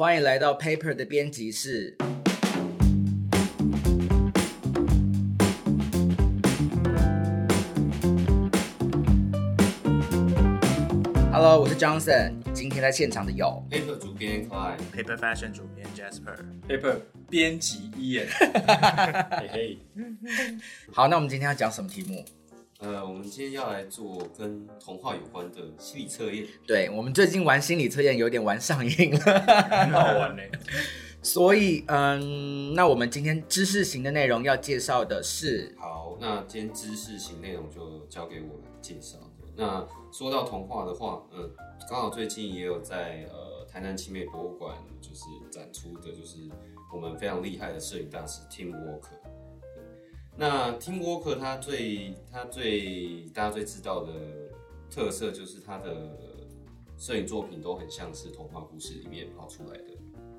欢迎来到 Paper 的编辑室。Hello，我是 Johnson。今天在现场的有 Paper 主编 Clyde，Paper Fashion 主编 Jasper，Paper 编辑伊眼，嘿嘿，好，那我们今天要讲什么题目？呃，我们今天要来做跟童话有关的心理测验。对我们最近玩心理测验有点玩上瘾了，很好玩呢。所以嗯，那我们今天知识型的内容要介绍的是，好，那今天知识型内容就交给我来介绍。那说到童话的话，嗯、刚好最近也有在呃台南奇美博物馆就是展出的，就是我们非常厉害的摄影大师 Tim Walker。对那 Tim Walker 他最他最大家最知道的特色就是他的摄影作品都很像是童话故事里面跑出来的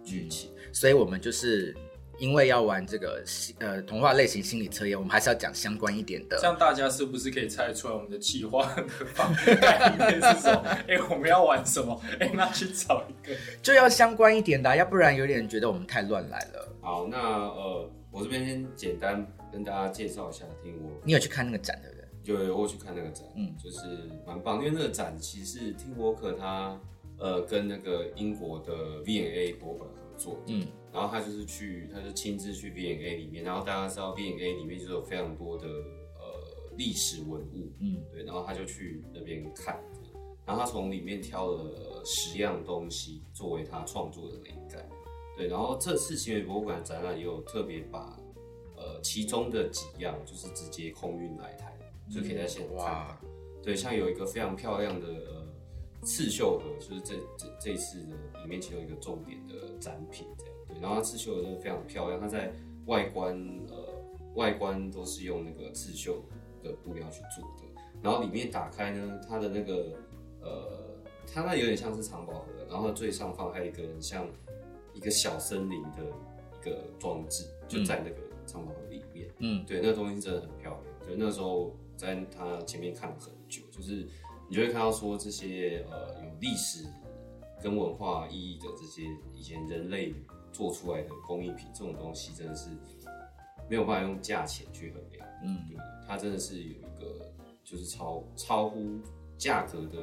剧情。所以我们就是因为要玩这个呃童话类型心理测验，我们还是要讲相关一点的这。样大家是不是可以猜出来我们的计划的方概念 是什么？哎、我们要玩什么？哎、那去找一个。就要相关一点的啊、要不然有点觉得我们太乱来了。好，那呃，我这边先简单跟大家介绍一下听我你有去看那个展对不对？有有我去看那个展，嗯。嗯，就是蛮棒，因为那个展其实是 Tim Walker 他呃跟那个英国的 V&A 博物馆合作，嗯嗯，然后他就是去，他就亲自去 V&A 里面，然后大家知道 V&A 里面就有非常多的呃历史文物，嗯。对，然后他就去那边看，然后他从里面挑了十样东西作为他创作的灵感，对，然后这次行为博物馆展览也有特别把呃其中的几样就是直接空运来台，就可以在现场看到。对，像有一个非常漂亮的呃刺绣盒，就是这这这一次的里面其中一个重点的展品这样。对，然后它刺绣的真的非常漂亮，它在外观呃外观都是用那个刺绣的布料去做的，然后里面打开呢，它的那个呃它那有点像是藏宝盒，然后最上方还有一个很像一个小森林的一个装置，就在那个藏宝盒里面。嗯对，那个东西真的很漂亮。对，那时候在他前面看了很久，就是你就会看到说这些呃有历史跟文化意义的这些以前人类做出来的工艺品，这种东西真的是没有办法用价钱去衡量。嗯对，它真的是有一个就是超超乎价格的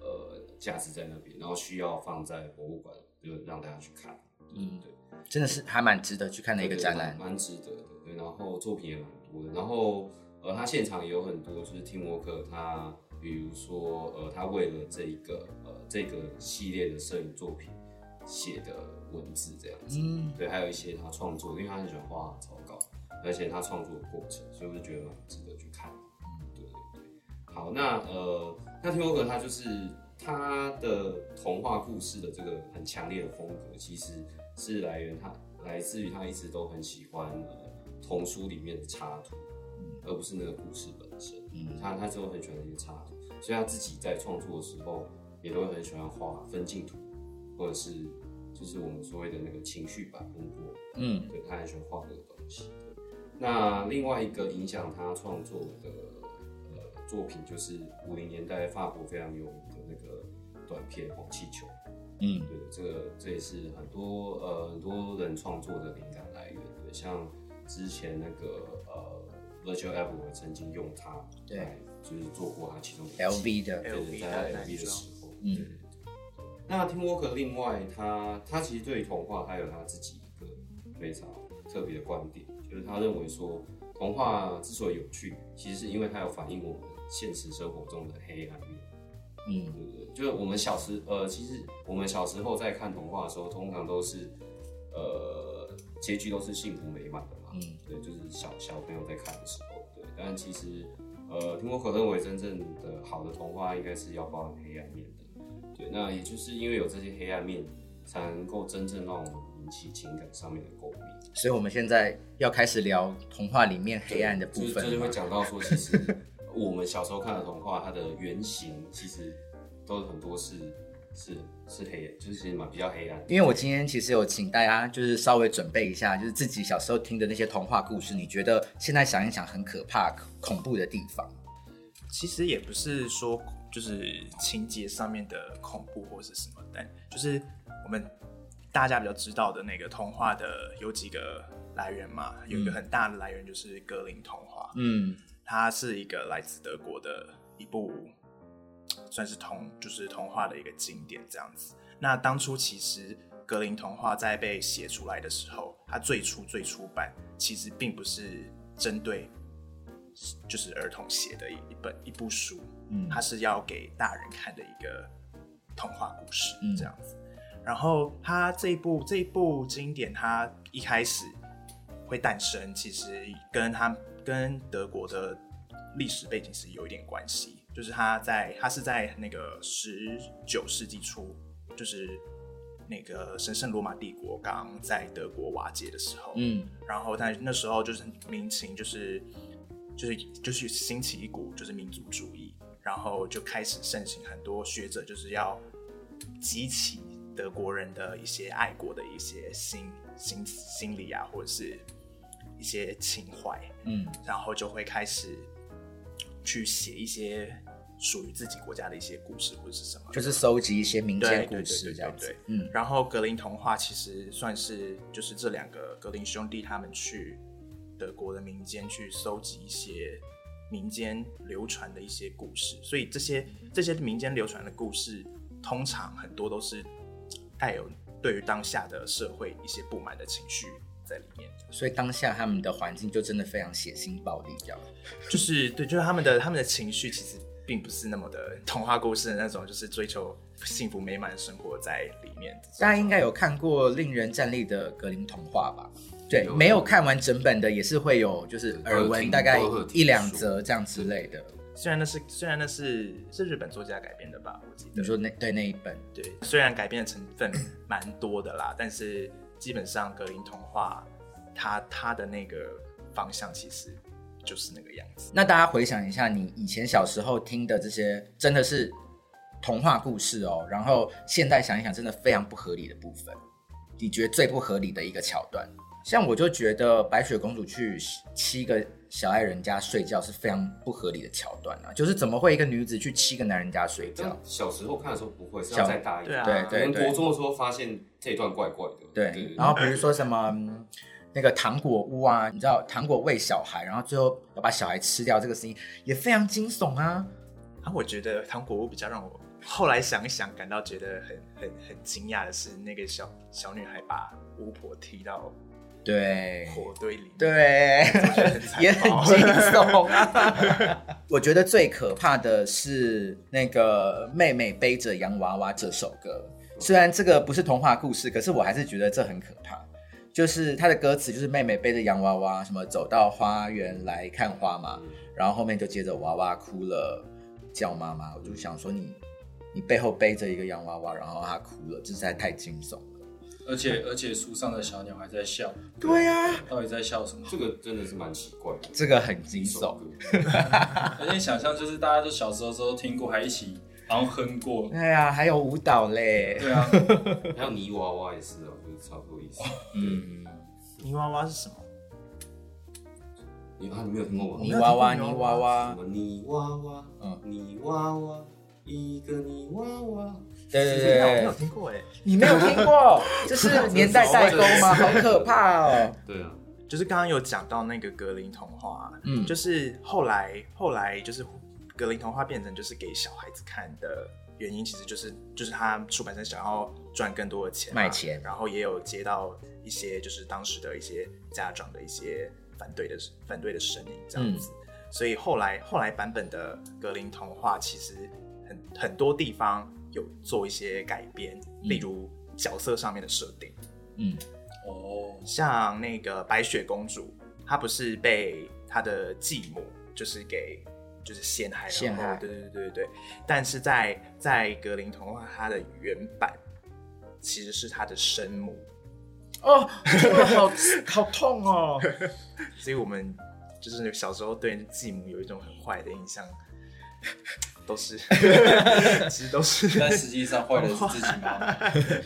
呃价值在那边，然后需要放在博物馆，就让大家去看。嗯对。真的是还蛮值得去看的一个展览。蛮蛮值得的。对，然后作品也蛮多的，然后呃，他现场也有很多就是听沃克他，比如说呃，他为了这一个呃这个系列的摄影作品写的文字这样子，嗯，对，还有一些他创作，因为他很喜欢画草稿，而且他创作的过程，所以我就觉得蛮值得去看。对对对，好，那呃，那听沃克他就是他的童话故事的这个很强烈的风格，其实是来源他来自于他一直都很喜欢呃童书里面的插图，而不是那个故事本身。嗯他他就很喜欢那些插图，所以他自己在创作的时候也都会很喜欢画分镜图，或者是就是我们所谓的那个情绪版风波。嗯对他很喜欢画这个东西。那另外一个影响他创作的呃作品，就是五零年代法国非常有名的那个短片《红气球》。嗯对，这个这也是很多呃很多人创作的灵感来源。对，像之前那个呃 Virtual Abloh 曾经用它对来就是做过它其中 LV 的对在 LV 的时候，嗯对对对。那 Tim Walker 另外他他其实对于童话他有他自己一个非常特别的观点，就是他认为说童话之所以有趣，其实是因为它有反映我们现实生活中的黑暗面。嗯对不对？就是我们小时呃，其实我们小时候在看童话的时候，通常都是呃结局都是幸福美满的嘛。嗯对，就是小小朋友在看的时候，对。但其实呃，听我可认为真正的好的童话应该是要包含黑暗面的。对，那也就是因为有这些黑暗面，才能够真正让我们引起情感上面的共鸣。所以我们现在要开始聊童话里面黑暗的部就是分就会讲到说，其实我们小时候看的童话，它的原型其实都有很多是是是黑，就是其实蛮比较黑暗。因为我今天其实有请大家就是稍微准备一下，就是自己小时候听的那些童话故事，你觉得现在想一想很可怕、恐怖的地方？其实也不是说就是情节上面的恐怖或是什么，但就是我们大家比较知道的那个童话的有几个来源嘛，有一个嗯很大的来源就是格林童话，嗯它是一个来自德国的一部算是童就是童话的一个经典这样子。那当初其实格林童话在被写出来的时候，它最初最初版其实并不是针对就是儿童写的一一本一部书，嗯它是要给大人看的一个童话故事嗯这样子。然后它这一部这一部经典，它一开始会诞生，其实跟它跟德国的历史背景是有一点关系。就是他在他是在那个十九世纪初，就是那个神圣罗马帝国刚在德国瓦解的时候，嗯然后但那时候就是民情就是就是就是兴起一股就是民族主义，然后就开始盛行很多学者就是要激起德国人的一些爱国的一些心心心理啊，或者是一些情怀，嗯。然后就会开始去写一些属于自己国家的一些故事或者是什么，就是收集一些民间故事这样对。嗯。然后格林童话其实算是就是这两个格林兄弟他们去德国的民间去搜集一些民间流传的一些故事，所以这些这些民间流传的故事，通常很多都是带有对于当下的社会一些不满的情绪在里面。所以当下他们的环境就真的非常血腥暴力这样。就是对，就是他们的他们的情绪其实并不是那么的童话故事的那种，就是追求幸福美满的生活在里面。大家应该有看过令人站立的格林童话吧？对，有没有看完整本的也是会有，就是耳闻大概一两则这样之类的。虽然那是虽然那是是日本作家改编的吧，我记得。你说那对那一本，对，虽然改编的成分蛮多的啦，但是基本上格林童话它它的那个方向其实就是那个样子。那大家回想一下，你以前小时候听的这些真的是童话故事哦，然后现在想一想，真的非常不合理的部分，你觉得最不合理的一个桥段？像我就觉得白雪公主去七个小爱人家睡觉是非常不合理的桥段啊，就是怎么会一个女子去七个男人家睡觉？小时候看的时候不会，是小要再大一点。对啊对对对可能国中的时候发现这一段怪怪的。对，然后比如说什么嗯那个糖果屋啊，你知道糖果喂小孩，然后最后要把小孩吃掉，这个事情也非常惊悚啊。然后我觉得糖果屋比较让我后来想一想，感到觉得很很很惊讶的是，那个小小女孩把巫婆踢到对，火堆里。对 也很惊悚啊。我觉得最可怕的是那个妹妹背着洋娃娃这首歌，虽然这个不是童话故事，可是我还是觉得这很可怕。就是它的歌词就是妹妹背着洋娃娃，什么走到花园来看花嘛，然后后面就接着娃娃哭了，叫妈妈。我就想说你，你背后背着一个洋娃娃，然后她哭了，这实在太惊悚了。而且而且树上的小鸟还在笑，对呀、到底在笑什么？这个真的是蛮奇怪的。这个很惊悚。歌而且想象就是大家都小时候时候听过，还一起然后哼过。对呀、还有舞蹈嘞。对啊，还有泥娃娃也是啊，就是差不多意思。嗯，泥娃娃是什么？你啊，你没有听过吗？泥娃娃，泥没有听过娃什娃，么泥娃娃，嗯泥娃娃，一个泥娃娃。对对天啊我没有对，听过哎。你没有听过？这是年代代沟吗？好可怕哦！对啊，就是刚刚有讲到那个格林童话，嗯就是后来后来就是格林童话变成就是给小孩子看的原因，其实就是就是他出版社想要赚更多的钱嘛，卖钱然后也有接到一些就是当时的一些家长的一些反对的反对的声音这样子，所以后来后来版本的格林童话其实很很多地方有做一些改编，例如角色上面的设定。嗯，哦，像那个白雪公主，她不是被她的继母就是给就是陷害，陷害对对对对对。但是在在格林童话，它的原版其实是她的生母，哦，这个好好痛哦。所以我们就是小时候对继母有一种很坏的印象，都是 其实都是但实际上坏的是自己吗？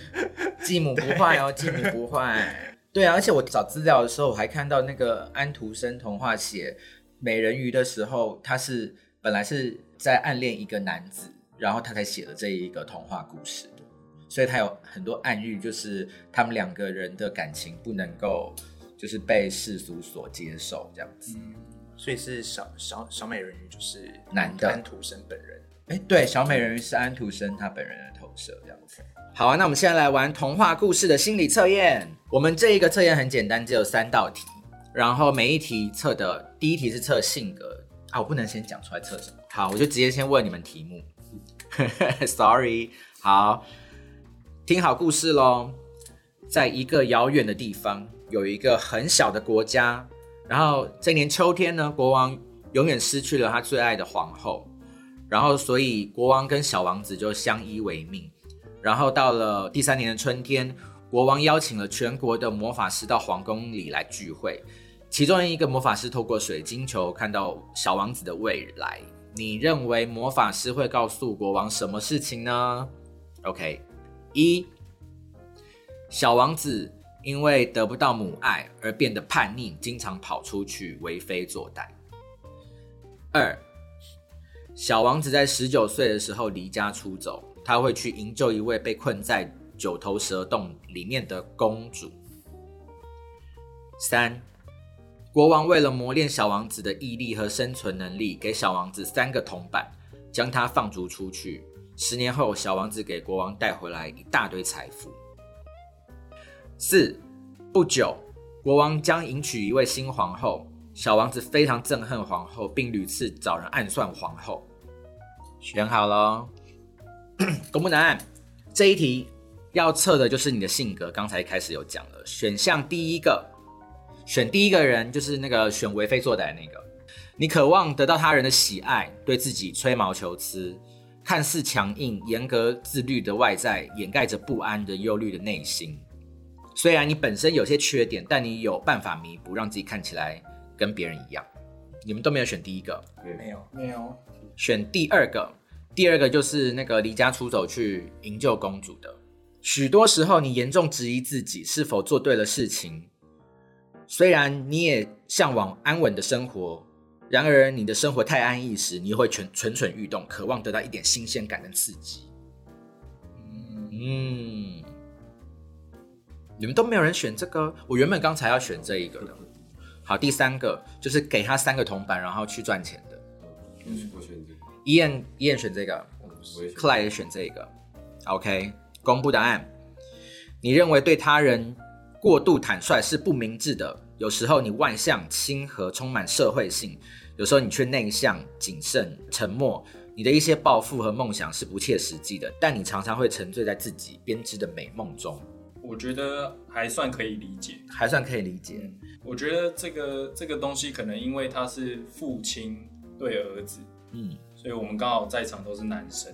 继母不坏哦，继母不坏。对啊，而且我找资料的时候，我还看到那个安徒生童话写美人鱼的时候，他是本来是在暗恋一个男子，然后他才写了这一个童话故事的。所以他有很多暗喻，就是他们两个人的感情不能够就是被世俗所接受这样子。所以是小小小美人鱼就是男的安徒生本人。哎，对，小美人鱼是安徒生他本人的投射，这样子。好啊，那我们现在来玩童话故事的心理测验。我们这一个测验很简单，只有三道题，然后每一题测的第一题是测性格啊，我不能先讲出来测什么。好，我就直接先问你们题目。Sorry，好，听好故事喽。在一个遥远的地方，有一个很小的国家，然后这年秋天呢，国王永远失去了他最爱的皇后。然后，所以国王跟小王子就相依为命。然后到了第三年的春天，国王邀请了全国的魔法师到皇宫里来聚会。其中一个魔法师透过水晶球看到小王子的未来。你认为魔法师会告诉国王什么事情呢？OK，一，小王子因为得不到母爱而变得叛逆，经常跑出去为非作歹。二。小王子在十九岁的时候离家出走，他会去营救一位被困在九头蛇洞里面的公主。三，国王为了磨练小王子的毅力和生存能力，给小王子三个铜板，将他放逐出去。十年后，小王子给国王带回来一大堆财富。四，不久，国王将迎娶一位新皇后。小王子非常憎恨皇后，并屡次找人暗算皇后。选好了，公布答案。这一题要测的就是你的性格。刚才开始有讲了，选项第一个，选第一个人就是那个选为非作歹那个。你渴望得到他人的喜爱，对自己吹毛求疵，看似强硬、严格、自律的外在，掩盖着不安的、忧虑的内心。虽然你本身有些缺点，但你有办法弥补，让自己看起来。跟别人一样，你们都没有选第一个，没有没有选第二个。第二个就是那个离家出走去营救公主的。许多时候，你严重质疑自己是否做对了事情。虽然你也向往安稳的生活，然而你的生活太安逸时，你会蠢蠢蠢欲动，渴望得到一点新鲜感跟刺激。嗯，你们都没有人选这个。我原本刚才要选这一个的。好，第三个就是给他三个铜板，然后去赚钱的。嗯，我选这个。伊燕，伊燕选这个。克莱也选这个。OK，公布答案。你认为对他人过度坦率是不明智的。有时候你外向、亲和、充满社会性；有时候你却内向、谨慎、沉默。你的一些抱负和梦想是不切实际的，但你常常会沉醉在自己编织的美梦中。我觉得还算可以理解，还算可以理解。我觉得这个这个东西可能因为他是父亲对儿子，嗯，所以我们刚好在场都是男生，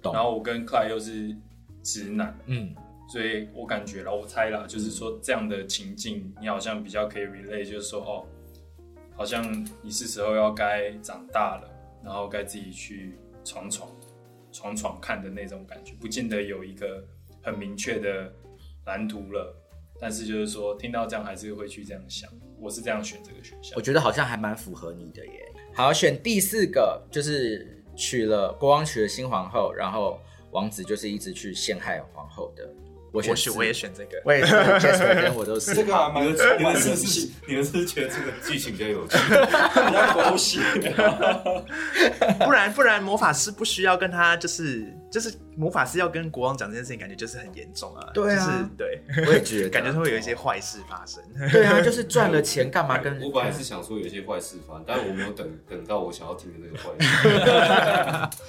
然后我跟克莱又是直男，嗯，所以我感觉了，我猜了，就是说这样的情境，你好像比较可以 relate，就是说哦，好像你是时候要该长大了，然后该自己去闯闯闯闯看的那种感觉，不见得有一个。很明确的蓝图了，但是就是说听到这样还是会去这样想，我是这样选这个选项。我觉得好像还蛮符合你的耶。好，选第四个就是娶了国王娶了新皇后，然后王子就是一直去陷害皇后的。我选，我也选这个。我也是，Jasper 跟我都是。这个你们你们是是你们是觉得这个剧情比较有趣，比较狗血。不然不然，魔法师不需要跟他，就是就是魔法师要跟国王讲这件事情，感觉就是很严重啊。对啊，对，我也觉得感觉会有一些坏事发生。对啊，就是赚了钱干嘛跟？我本来是想说有一些坏事发生，但是我没有等等到我想要听的那个坏事。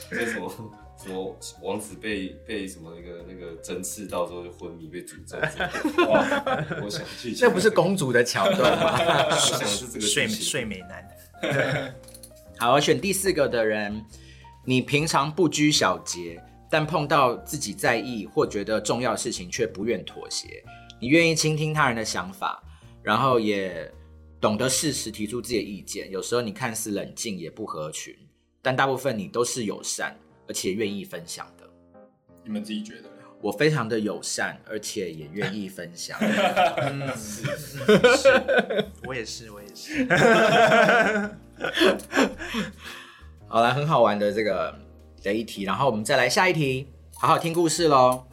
为什么？什么王子被被什么那个那个针刺到之后就昏迷被诅咒？我想去，这不是公主的桥段吗？想是这个睡睡美男。好，选第四个的人，你平常不拘小节，但碰到自己在意或觉得重要的事情却不愿妥协。你愿意倾听他人的想法，然后也懂得适时提出自己的意见。有时候你看似冷静也不合群，但大部分你都是友善。而且愿意分享的，你们自己觉得？我非常的友善，而且也愿意分享。我也是，我也是。好了，很好玩的这个的一题，然后我们再来下一题，好好听故事喽。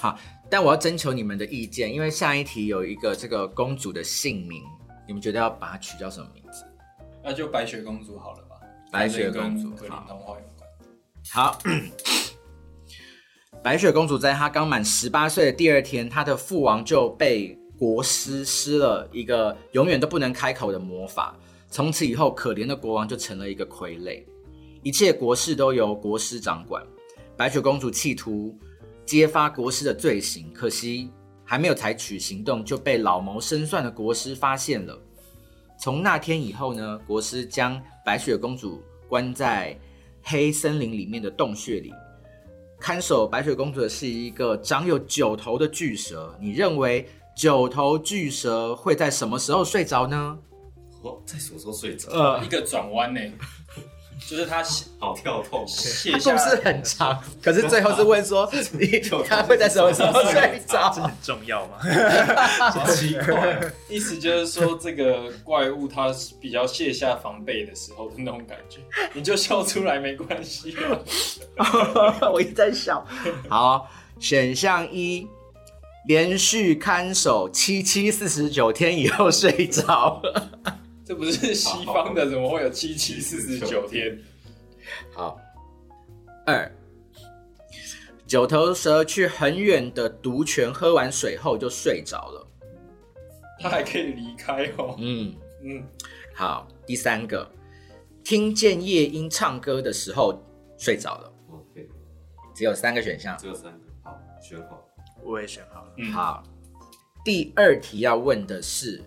好，但我要征求你们的意见，因为下一题有一个这个公主的姓名，你们觉得要把它取叫什么名字？那就白雪公主好了吧？白雪公主，格林童话有关。好，白雪公主在她刚满十八岁的第二天，她的父王就被国师施了一个永远都不能开口的魔法，从此以后，可怜的国王就成了一个傀儡，一切国事都由国师掌管。白雪公主企图揭发国师的罪行，可惜还没有采取行动，就被老谋深算的国师发现了。从那天以后呢，国师将白雪公主关在黑森林里面的洞穴里，看守白雪公主的是一个长有九头的巨蛇。你认为九头巨蛇会在什么时候睡着呢？哦，在什么时候睡着？呃，一个转弯呢。就是他好跳痛，故事很长，可是最后是问说，你他会在什么时候睡着？这很重要吗？奇怪，意思就是说这个怪物它比较卸下防备的时候的那种感觉，你就笑出来没关系。我一直在笑。好，选项一，连续看守七七四十九天以后睡着。这不是西方的，怎么会有七七四十九天？好，二。九头蛇去很远的毒泉喝完水后就睡着了，他还可以离开哦。嗯。嗯，好，第三个，听见夜莺唱歌的时候睡着了。OK，只有三个选项，只有三个，好，选好，我也选好了。好，第二题要问的是，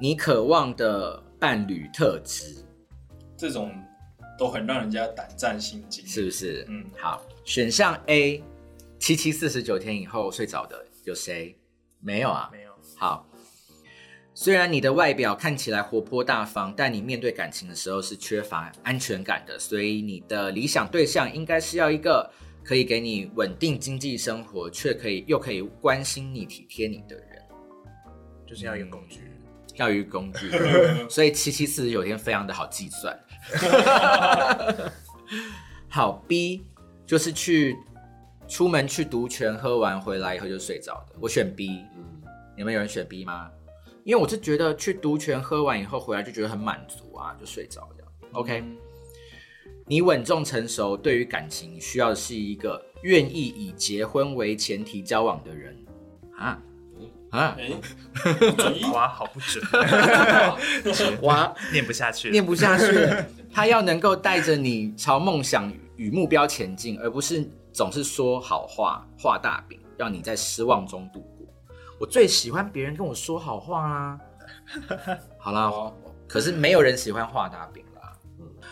你渴望的。伴侣特质，这种都很让人家胆战心惊，是不是？嗯，好，选项 A，七七四十九天以后睡着的有谁？没有啊，没有。好，虽然你的外表看起来活泼大方，但你面对感情的时候是缺乏安全感的，所以你的理想对象应该是要一个可以给你稳定经济生活，却可以又可以关心你、体贴你的人，就是要一个工具。钓鱼工具，所以七七四十九天非常的好计算。好 B 就是去出门去读泉，喝完回来以后就睡着的。我选 B，嗯，你们有人选 B 吗？因为我是觉得去读泉喝完以后回来就觉得很满足啊，就睡着这样。OK，你稳重成熟，对于感情需要的是一个愿意以结婚为前提交往的人啊。啊！哇，好不准！哇，念不下去，念不下去。他要能够带着你朝梦想与目标前进，而不是总是说好话、画大饼，让你在失望中度过。我最喜欢别人跟我说好话啦。好啦，可是没有人喜欢画大饼啦。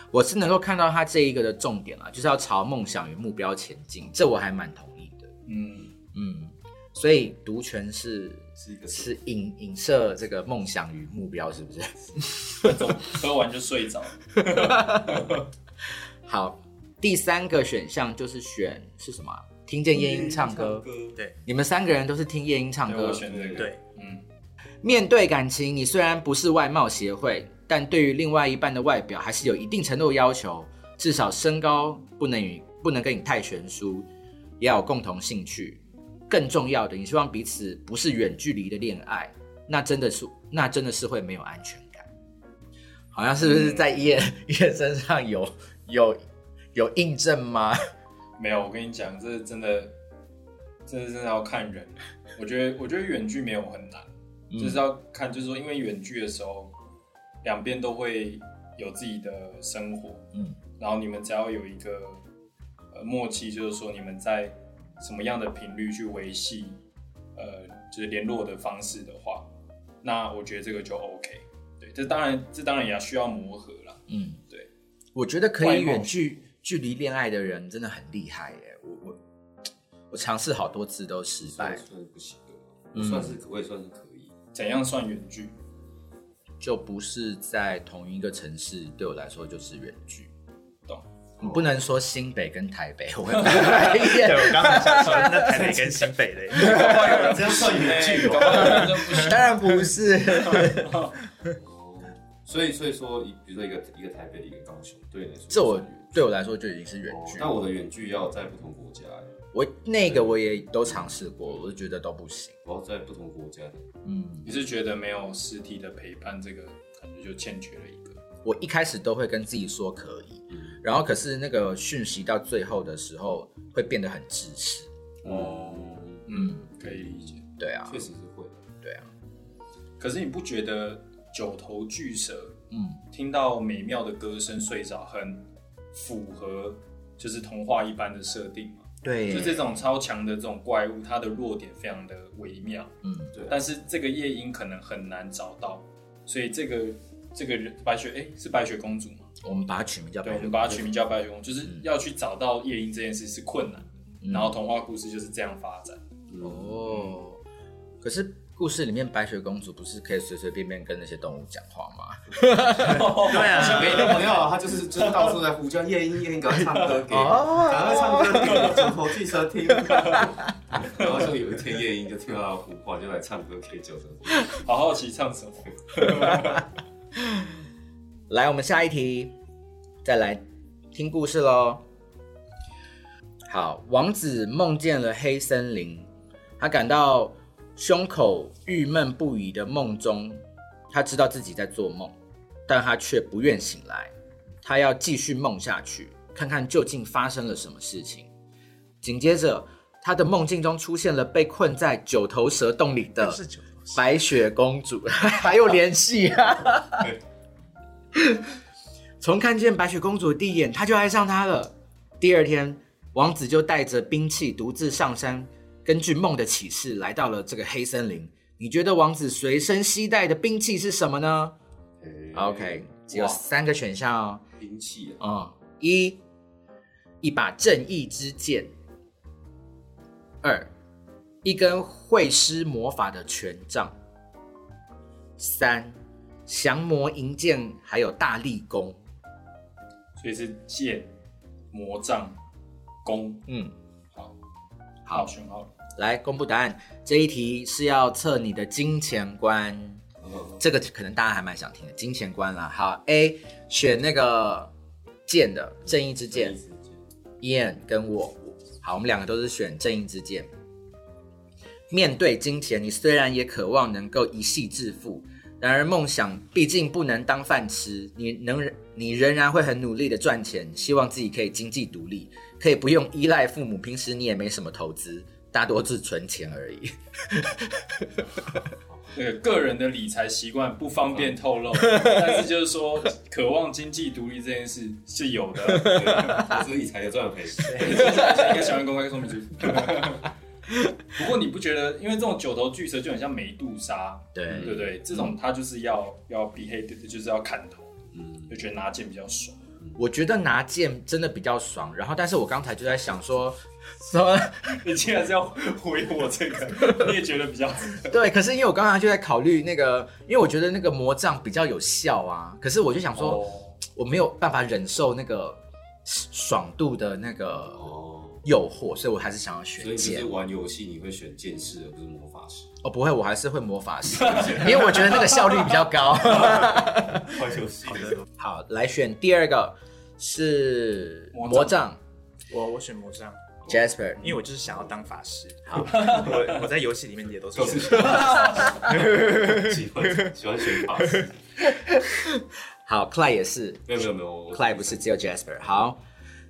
我是能够看到他这一个的重点啦，就是要朝梦想与目标前进，这我还蛮同意的。嗯嗯，所以独权是。是一个是影影射这个梦想与目标，是不是？喝完就睡着。好，第三个选项就是选是什么？听见夜莺唱歌。对，你们三个人都是听夜莺唱歌。我选这个。对，嗯。面对感情，你虽然不是外貌协会，但对于另外一半的外表还是有一定程度的要求，至少身高不能与不能跟你太悬殊，也要有共同兴趣。更重要的，你希望彼此不是远距离的恋爱，那真的是那真的是会没有安全感。好像是不是在叶叶身上有有有印证吗？没有，我跟你讲，这是真的，真的真的要看人。我觉得我觉得远距没有很难，就是要看，就是说因为远距的时候，两边都会有自己的生活，嗯，然后你们只要有一个呃默契，就是说你们在。什么样的频率去维系，呃，就是联络的方式的话，那我觉得这个就 OK。对，这当然，这当然也要需要磨合了。嗯，对，我觉得可以远距距离恋爱的人真的很厉害耶。我我我尝试好多次都失败，算是不行的。算是，我也算是可以。怎样算远距？就不是在同一个城市，对我来说就是远距。你不能说新北跟台北，我对我刚才想说那台北跟新北的，这样算远距哦？当然不是。所以所以说，比如说一个一个台北，一个高雄，对，这我对我来说就已经是远距。那我的远距要在不同国家，我那个我也都尝试过，我就觉得都不行。然后在不同国家的，嗯，你是觉得没有实体的陪伴，这个感觉就欠缺了一个。我一开始都会跟自己说可以，然后可是那个讯息到最后的时候会变得很支持。哦，嗯，可以理解。对啊，确实是会。对啊，可是你不觉得九头巨蛇，嗯，听到美妙的歌声睡着，很符合就是童话一般的设定吗？对，就这种超强的这种怪物，它的弱点非常的微妙，嗯，对。但是这个夜莺可能很难找到，所以这个这个人白雪，哎，是白雪公主吗？我们把它取名叫，对，我们把它取名叫白雪公主，就是要去找到夜莺这件事是困难的。然后童话故事就是这样发展。哦，可是。故事里面白雪公主不是可以随随便便跟那些动物讲话吗？对啊，没有没有，她就是就是到处在呼叫夜莺夜莺，赶快唱歌给，赶快唱歌给九头汽车听。然后就有一天夜莺就听到呼唤，就来唱歌给九头听。好好奇唱什么？来，我们下一题，再来听故事喽。好，王子梦见了黑森林，他感到。胸口郁闷不已的梦中，他知道自己在做梦，但他却不愿醒来。他要继续梦下去，看看究竟发生了什么事情。紧接着，他的梦境中出现了被困在九头蛇洞里的白雪公主，还有联系啊！从看见白雪公主的第一眼，他就爱上她了。第二天，王子就带着兵器独自上山。根据梦的启示，来到了这个黑森林。你觉得王子随身携带的兵器是什么呢？OK，只有三个选项哦。兵器啊，一一把正义之剑，二一根会施魔法的权杖，三降魔银剑，还有大力弓。所以是剑、魔杖、弓。嗯。好，好选好了。来公布答案。这一题是要测你的金钱观，这个可能大家还蛮想听的。金钱观啦，好，A 选那个剑的正义之剑，Ian 跟我，好，我们两个都是选正义之剑。面对金钱，你虽然也渴望能够一夕致富，然而梦想毕竟不能当饭吃，你能，你仍然会很努力的赚钱，希望自己可以经济独立。可以不用依赖父母，平时你也没什么投资，大多是存钱而已。那个人的理财习惯不方便透露，但是就是说，渴望经济独立这件事是有的。投资 理财的赚有赔，应该喜欢公开说明书。不过你不觉得，因为这种九头巨蛇就很像美杜莎，对对对，这种它就是要要逼黑的，就是要砍头，嗯，就觉得拿剑比较爽。我觉得拿剑真的比较爽，然后，但是我刚才就在想说，什么？你竟然是要回我这个？你也觉得比较对？可是因为我刚才就在考虑那个，因为我觉得那个魔杖比较有效啊。可是我就想说，我没有办法忍受那个爽度的那个诱惑，所以我还是想要选剑。所以是玩游戏你会选剑士而不是魔法师？哦，不会，我还是会魔法师，因为我觉得那个效率比较高。玩游戏好，来选第二个是魔杖，我我选魔杖，Jasper，因为我就是想要当法师。好，我我在游戏里面也都是 喜欢喜欢选法师。好，Clay 也是，没有没有没有，Clay 不是只有 Jasper。好，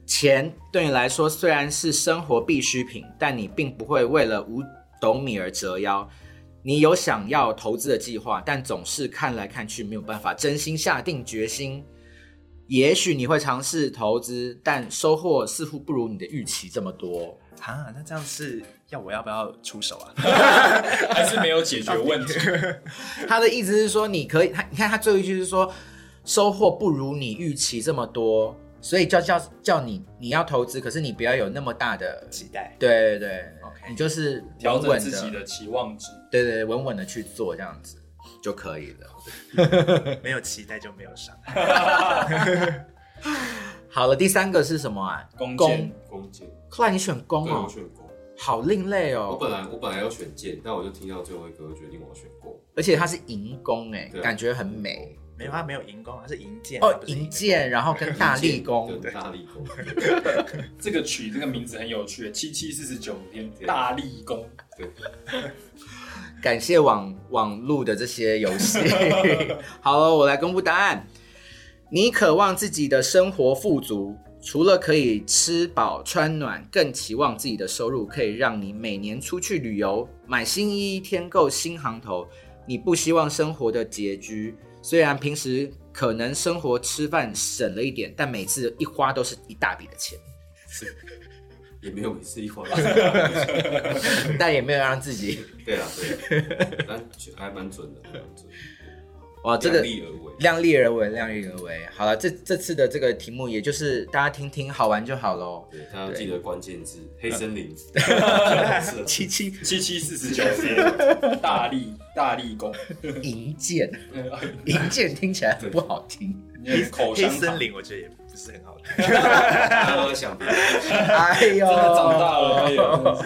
钱对你来说虽然是生活必需品，但你并不会为了五斗米而折腰。你有想要投资的计划，但总是看来看去没有办法真心下定决心。也许你会尝试投资，但收获似乎不如你的预期这么多。啊，那这样是要我要不要出手啊？还是没有解决问题？他的意思是说，你可以，他你看他最后一句是说，收获不如你预期这么多。所以叫叫叫你你要投资，可是你不要有那么大的期待。对对对，OK，你就是调整自己的期望值。对对，稳稳的去做这样子就可以了。没有期待就没有伤害。好了，第三个是什么啊？弓箭。弓箭。后来你选弓哦。我选弓。好另类哦。我本来我本来要选箭，但我就听到最后一个，决定我要选弓。而且它是银弓哎，感觉很美。没有，他没有银工，他是银剑哦，银剑，然后跟 大力工，对，大力工。这个取这个名字很有趣，七七四十九天，大力工。对，感谢网网路的这些游戏。好了，我来公布答案。你渴望自己的生活富足，除了可以吃饱穿暖，更期望自己的收入可以让你每年出去旅游、买新衣、添购新行头。你不希望生活的拮据，虽然平时可能生活吃饭省了一点，但每次一花都是一大笔的钱。是，也没有每次一花，但也没有让自己。对啊，对，但还蛮准的，蛮准。哇，这个量力而为，量力而为，量力而为。好了，这这次的这个题目，也就是大家听听好玩就好喽。对，大家记得关键字：黑森林。七七七七四十九天，大力大力功，银剑，银剑听起来不好听。黑森林我觉得也不是很好听。我想，哎呦，真的长大了，哎呦。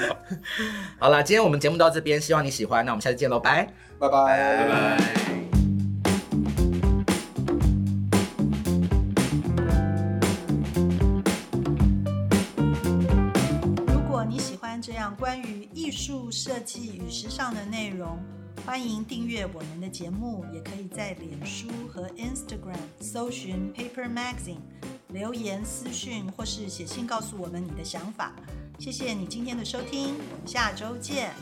好了，今天我们节目到这边，希望你喜欢。那我们下次见喽，拜拜拜拜拜。于艺术设计与时尚的内容，欢迎订阅我们的节目，也可以在脸书和 Instagram 搜寻 Paper Magazine，留言私讯或是写信告诉我们你的想法。谢谢你今天的收听，我们下周见。